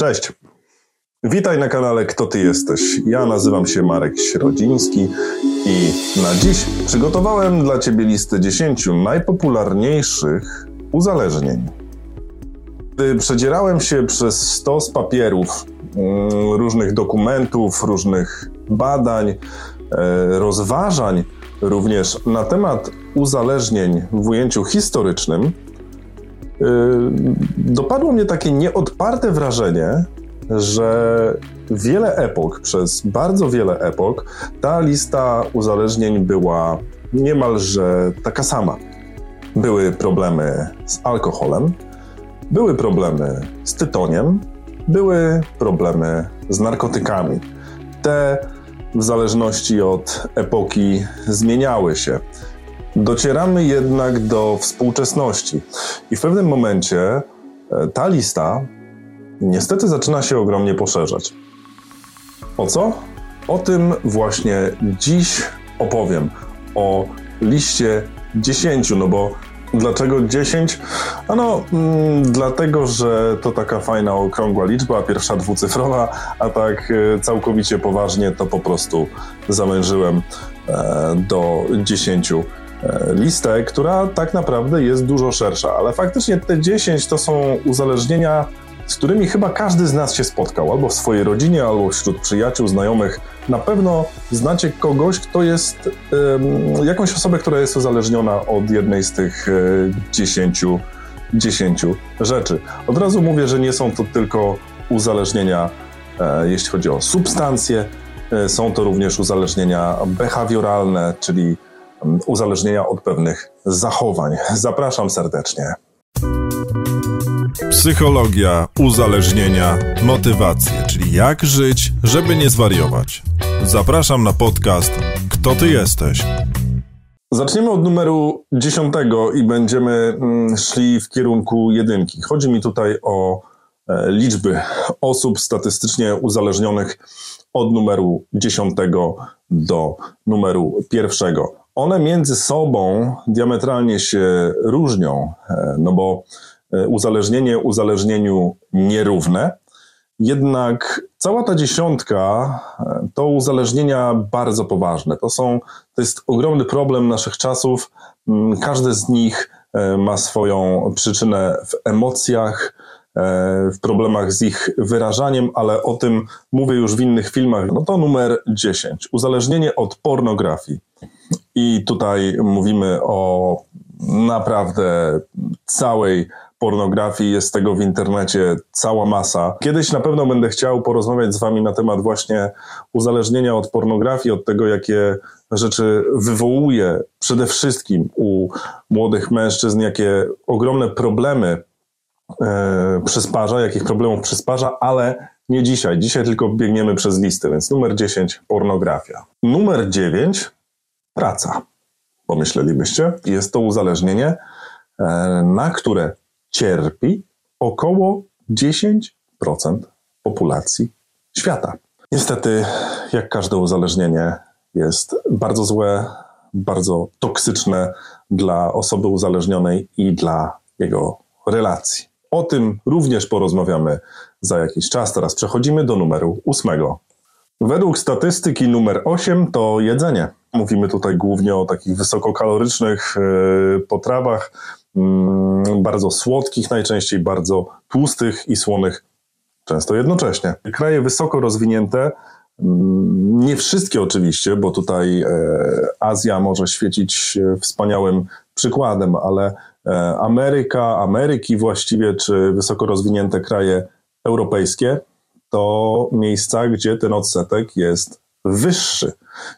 Cześć. Witaj na kanale Kto Ty Jesteś. Ja nazywam się Marek Środziński i na dziś przygotowałem dla Ciebie listę 10 najpopularniejszych uzależnień. Gdy przedzierałem się przez stos papierów, mm, różnych dokumentów, różnych badań, e, rozważań, również na temat uzależnień w ujęciu historycznym, dopadło mnie takie nieodparte wrażenie, że wiele epok, przez bardzo wiele epok, ta lista uzależnień była niemalże taka sama. Były problemy z alkoholem, były problemy z tytoniem, były problemy z narkotykami. Te w zależności od epoki zmieniały się. Docieramy jednak do współczesności i w pewnym momencie e, ta lista niestety zaczyna się ogromnie poszerzać. O co? O tym właśnie dziś opowiem. O liście 10, no bo dlaczego 10? Ano, mm, dlatego, że to taka fajna, okrągła liczba, pierwsza dwucyfrowa, a tak e, całkowicie poważnie to po prostu zamężyłem e, do 10 e, listę, która tak naprawdę jest dużo szersza, ale faktycznie te 10 to są uzależnienia z którymi chyba każdy z nas się spotkał, albo w swojej rodzinie, albo wśród przyjaciół, znajomych. Na pewno znacie kogoś, kto jest, jakąś osobę, która jest uzależniona od jednej z tych e, dziesięciu, dziesięciu rzeczy. Od razu mówię, że nie są to tylko uzależnienia, e, jeśli chodzi o substancje, e, są to również uzależnienia behawioralne, czyli uzależnienia od pewnych zachowań. Zapraszam serdecznie. Psychologia, uzależnienia, motywacje, czyli jak żyć, żeby nie zwariować. Zapraszam na podcast Kto ty jesteś? Zaczniemy od numeru dziesiątego i będziemy mm, szli w kierunku jedynki. Chodzi mi tutaj o e, liczby osób statystycznie uzależnionych od numeru dziesiątego do numeru pierwszego. One między sobą diametralnie się różnią, e, no bo E, uzależnienie uzależnieniu nierówne. Jednak cała ta dziesiątka e, to uzależnienia bardzo poważne. To, są, to jest ogromny problem naszych czasów. Mm, każde z nich ma swoją przyczynę w emocjach, w problemach z ich wyrażaniem, ale o tym mówię już w innych filmach. No to numer 10. Uzależnienie od pornografii. I tutaj mówimy o naprawdę całej pornografii, jest tego w internecie cała masa. Kiedyś na pewno będę chciał porozmawiać z Wami na temat właśnie uzależnienia od pornografii, od tego, jakie rzeczy wywołuje przede wszystkim u młodych mężczyzn, jakie ogromne problemy e, przysparza, jakich problemów przysparza, ale nie dzisiaj. Dzisiaj tylko biegniemy przez listy, więc numer 10 pornografia. Numer 9 praca. Pomyślelibyście, jest to uzależnienie, e, na które cierpi około 10% populacji świata. Niestety, jak każde uzależnienie, jest bardzo złe, bardzo toksyczne dla osoby uzależnionej i dla jego relacji. O tym również porozmawiamy za jakiś czas. Teraz przechodzimy do numeru ósmego. Według statystyki numer 8 to jedzenie. Mówimy tutaj głównie o takich wysokokalorycznych e, potrawach, Mm, bardzo słodkich, najczęściej bardzo tłustych i słonych, często jednocześnie. Kraje wysoko rozwinięte, nie wszystkie oczywiście, bo tutaj e, Azja może świecić wspaniałym przykładem, ale e, Ameryka, Ameryki właściwie, czy wysoko rozwinięte kraje europejsie, to miejsca, gdzie ten odsetek jest wyższy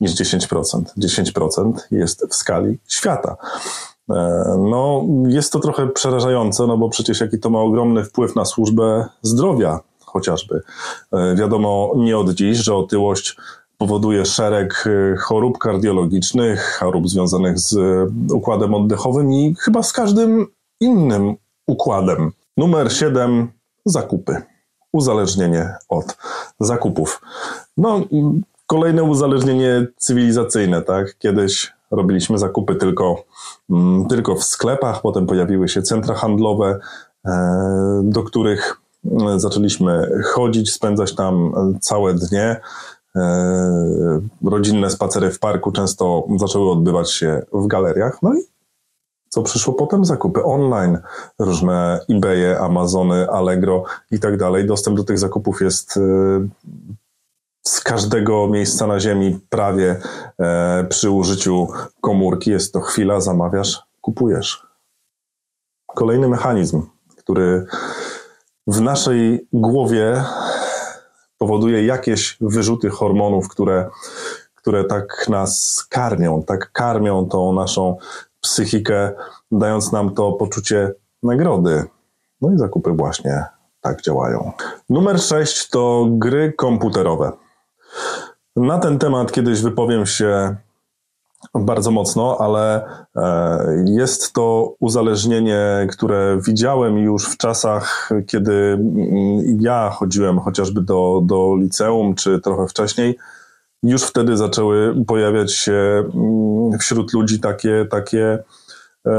niż 10%. 10% jest w skali świata. E, no, jest to trochę przerażające, no bo przecież jaki to ma ogromny wpływ na służbę zdrowia chociażby. E, wiadomo nie od dziś, że otyłość powoduje szereg e, chorób kardiologicznych, chorób związanych z układem oddechowym i chyba z każdym innym układem. Numer 7 zakupy. Uzależnienie od zakupów. No, kolejne uzależnienie cywilizacyjne, tak? Kiedyś robiliśmy zakupy tylko, mm, tylko w sklepach, potem pojawiły się centra handlowe, e, do których Zaczęliśmy chodzić, spędzać tam całe dnie. Rodzinne spacery w parku często zaczęły odbywać się w galeriach. No i co przyszło potem? Zakupy online, różne eBaye, Amazony, Allegro i tak dalej. Dostęp do tych zakupów jest z każdego miejsca na ziemi prawie e, przy użyciu komórki. Jest to chwila, zamawiasz, kupujesz. Kolejny mechanizm, który w naszej głowie powoduje jakieś wyrzuty hormonów, które, które tak nas karmią, tak karmią tą naszą psychikę, dając nam to poczucie nagrody. No i zakupy właśnie tak działają. Numer 6 to gry komputerowe. Na ten temat kiedyś wypowiem się bardzo mocno, ale e, jest to uzależnienie, które widziałem już w czasach, kiedy mm, ja chodziłem chociażby do, do liceum, czy trochę wcześniej. Już wtedy zaczęły pojawiać się mm, wśród ludzi takie, takie e,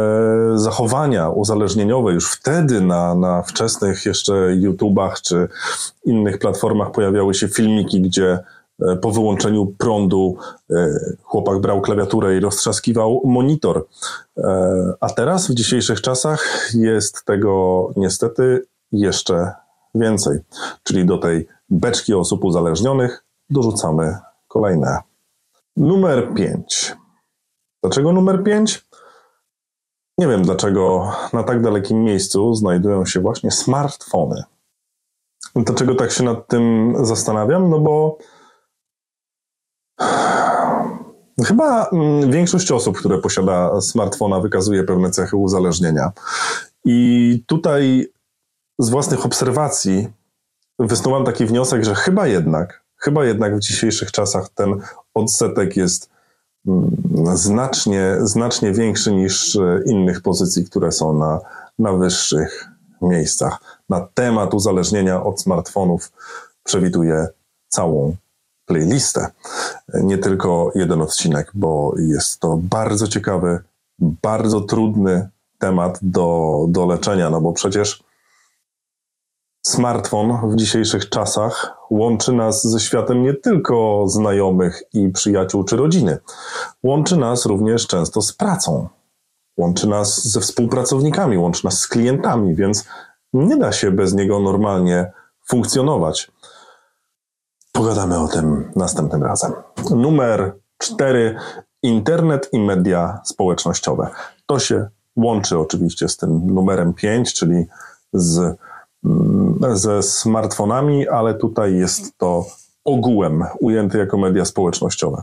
zachowania uzależnieniowe. Już wtedy na, na wczesnych jeszcze YouTubach czy innych platformach pojawiały się filmiki, gdzie po wyłączeniu prądu e, chłopak brał klawiaturę i roztrzaskiwał monitor. E, a teraz, w dzisiejszych czasach, jest tego niestety jeszcze więcej. Czyli do tej beczki osób uzależnionych dorzucamy kolejne. Numer 5. Dlaczego numer 5? Nie wiem, dlaczego na tak dalekim miejscu znajdują się właśnie smartfony. Dlaczego tak się nad tym zastanawiam? No bo Chyba mm, większość osób, które posiada smartfona, wykazuje pewne cechy uzależnienia. I tutaj z własnych obserwacji wysnuwam taki wniosek, że chyba jednak, chyba jednak w dzisiejszych czasach ten odsetek jest mm, znacznie, znacznie większy niż innych pozycji, które są na, na wyższych miejscach. Na temat uzależnienia od smartfonów przewiduję całą playlistę. Nie tylko jeden odcinek, bo jest to bardzo ciekawy, bardzo trudny temat do, do leczenia, no bo przecież smartfon w dzisiejszych czasach łączy nas ze światem nie tylko znajomych i przyjaciół czy rodziny. Łączy nas również często z pracą. Łączy nas ze współpracownikami, łączy nas z klientami, więc nie da się bez niego normalnie funkcjonować. Pogadamy o tym następnym razem. Numer cztery. Internet i media społecznościowe. To się łączy oczywiście z tym numerem 5, czyli z, mm, ze smartfonami, ale tutaj jest to ogółem ujęte jako media społecznościowe.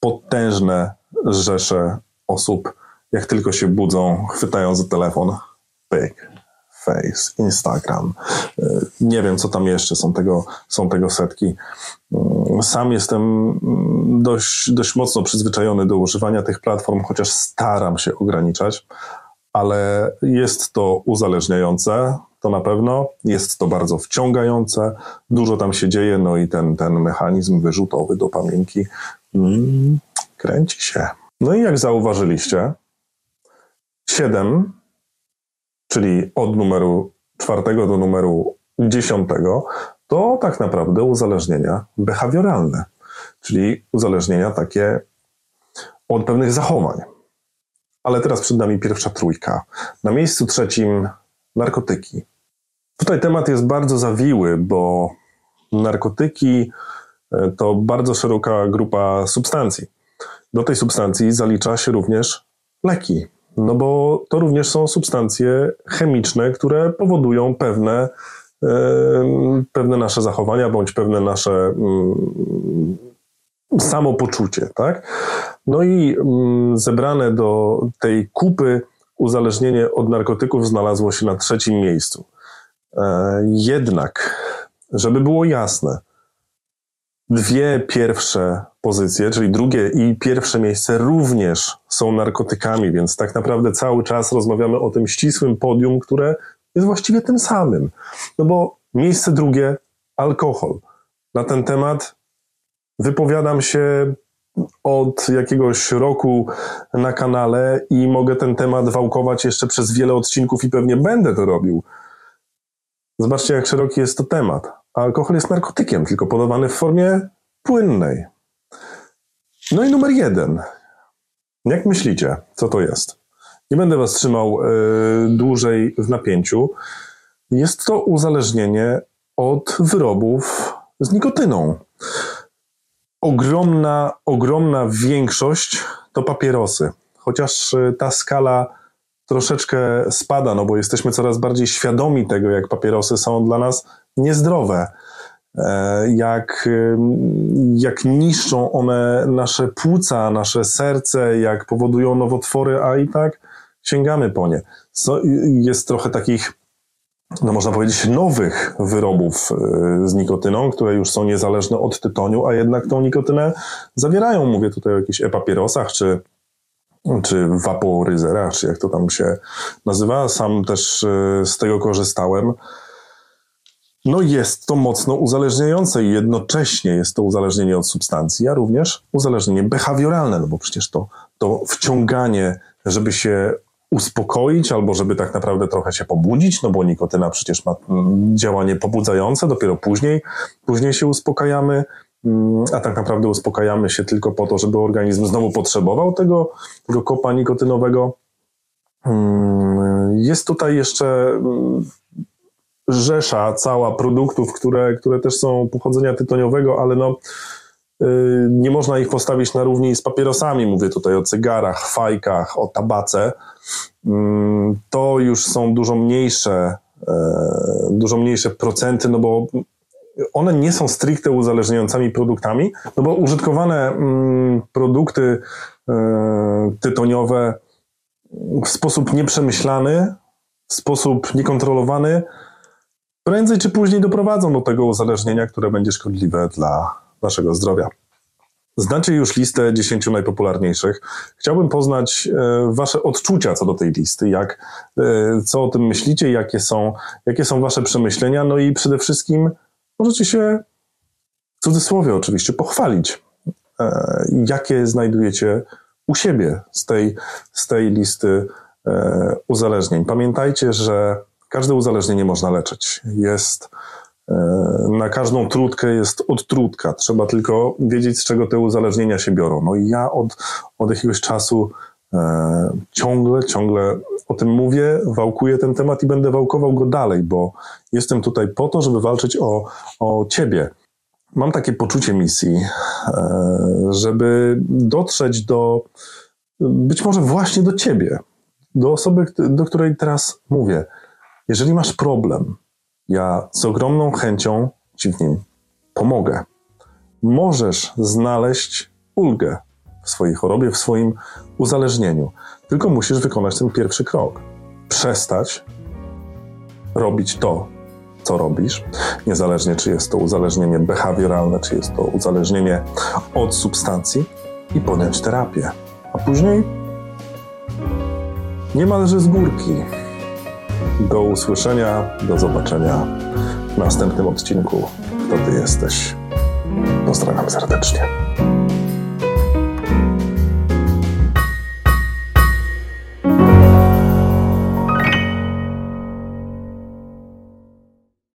Potężne rzesze osób, jak tylko się budzą, chwytają za telefon, pyk, Face, Instagram. Y, nie wiem, co tam jeszcze, są tego, są tego setki. Y, sam jestem mm, dość, dość mocno przyzwyczajony do używania tych platform, chociaż staram się ograniczać, ale jest to uzależniające, to na pewno. Jest to bardzo wciągające, dużo tam się dzieje, no i ten, ten mechanizm wyrzutowy do pamięci mm, kręci się. No i jak zauważyliście, 7 czyli od numeru czwartego do numeru dziesiątego, to tak naprawdę uzależnienia behawioralne, czyli uzależnienia takie od pewnych zachowań. Ale teraz przed nami pierwsza trójka. Na miejscu trzecim narkotyki. Tutaj temat jest bardzo zawiły, bo narkotyki e, to bardzo szeroka grupa substancji. Do tej substancji zalicza się również leki, no bo to również są substancje chemiczne, które powodują pewne, pewne nasze zachowania bądź pewne nasze mm, samopoczucie, tak? No i mm, zebrane do tej kupy uzależnienie od narkotyków znalazło się na trzecim miejscu. E, jednak, żeby było jasne, dwie pierwsze pozycje, czyli drugie i pierwsze miejsce również są narkotykami, więc tak naprawdę cały czas rozmawiamy o tym ścisłym podium, które jest właściwie tym samym. No bo miejsce drugie alkohol. Na ten temat wypowiadam się od jakiegoś roku na kanale i mogę ten temat wałkować jeszcze przez wiele odcinków i pewnie będę to robił. Zobaczcie, jak szeroki jest to temat. Alkohol jest narkotykiem, tylko podawany w formie płynnej. No i numer jeden. Jak myślicie, co to jest? Nie będę Was trzymał y, dłużej w napięciu. Jest to uzależnienie od wyrobów z nikotyną. Ogromna, ogromna większość to papierosy. Chociaż y, ta skala troszeczkę spada, no bo jesteśmy coraz bardziej świadomi tego, jak papierosy są dla nas niezdrowe, e, jak, jak niszczą one nasze płuca, nasze serce, jak powodują nowotwory, a i tak sięgamy po nie. Jest trochę takich no można powiedzieć, nowych wyrobów e, z nikotyną, które już są niezależne od tytoniu, a jednak tą nikotynę zawierają. Mówię tutaj o jakichś e-papierosach, czy, czy vaporyzerach, czy jak to tam się nazywa. Sam też e, z tego korzystałem. No jest to mocno uzależniające i jednocześnie jest to uzależnienie od substancji, a również uzależnienie behawioralne, no bo przecież to, to wciąganie, żeby się uspokoić, albo żeby tak naprawdę trochę się pobudzić, no bo nikotyna przecież ma mm, działanie pobudzające, dopiero później, później się uspokajamy, mm, a tak naprawdę uspokajamy się tylko po to, żeby organizm znowu potrzebował tego, tego kopa nikotynowego. Mm, jest tutaj jeszcze rzesza cała produktów, które, które też są pochodzenia tytoniowego, ale no Y, nie można ich postawić na równi z papierosami. Mówię tutaj o cygarach, fajkach, o tabace. Mm, to już są dużo mniejsze, e, dużo mniejsze procenty, no bo one nie są stricte uzależniającymi produktami, no bo użytkowane mm, produkty e, tytoniowe w sposób nieprzemyślany, w sposób niekontrolowany, prędzej czy później doprowadzą do tego uzależnienia, które będzie szkodliwe dla naszego zdrowia. Znacie już listę 10 najpopularniejszych. Chciałbym poznać e, Wasze odczucia co do tej listy, jak, e, co o tym myślicie, jakie są, jakie są Wasze przemyślenia, no i przede wszystkim możecie się w cudzysłowie oczywiście pochwalić, e, jakie znajdujecie u siebie z tej, z tej listy uzależnień. Pamiętajcie, że każde uzależnienie można leczyć. Jest na każdą trutkę jest odtrutka. Trzeba tylko wiedzieć, z czego te uzależnienia się biorą. No i ja od, od jakiegoś czasu e, ciągle, ciągle o tym mówię, wałkuję ten temat i będę wałkował go dalej, bo jestem tutaj po to, żeby walczyć o, o ciebie. Mam takie poczucie misji, e, żeby dotrzeć do, być może właśnie do ciebie, do osoby, do której teraz mówię. Jeżeli masz problem, ja z ogromną chęcią Ci w nim pomogę. Możesz znaleźć ulgę w swojej chorobie, w swoim uzależnieniu. Tylko musisz wykonać ten pierwszy krok. Przestać robić to, co robisz, niezależnie czy jest to uzależnienie behawioralne, czy jest to uzależnienie od substancji, i podjąć terapię. A później niemalże z górki do usłyszenia, do zobaczenia w następnym odcinku. Kto ty jesteś? Pozdrawiam serdecznie.